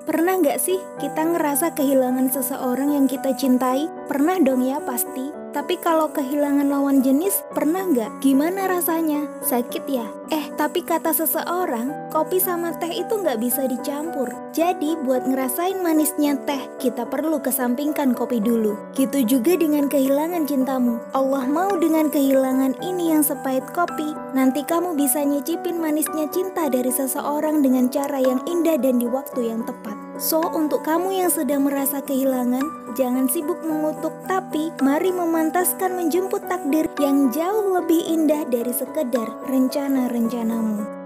Pernah nggak sih kita ngerasa kehilangan seseorang yang kita cintai? Pernah dong ya pasti. Tapi kalau kehilangan lawan jenis, pernah nggak? Gimana rasanya? Sakit ya? Eh, tapi kata seseorang, kopi sama teh itu nggak bisa dicampur. Jadi, buat ngerasain manisnya teh, kita perlu kesampingkan kopi dulu. Gitu juga dengan kehilangan cintamu. Allah mau dengan kehilangan ini yang sepahit kopi, nanti kamu bisa nyicipin manisnya cinta dari seseorang dengan cara yang indah dan di waktu yang tepat. So, untuk kamu yang sedang merasa kehilangan, jangan sibuk mengutuk, tapi mari memantaskan menjemput takdir yang jauh lebih indah dari sekedar rencana-rencanamu.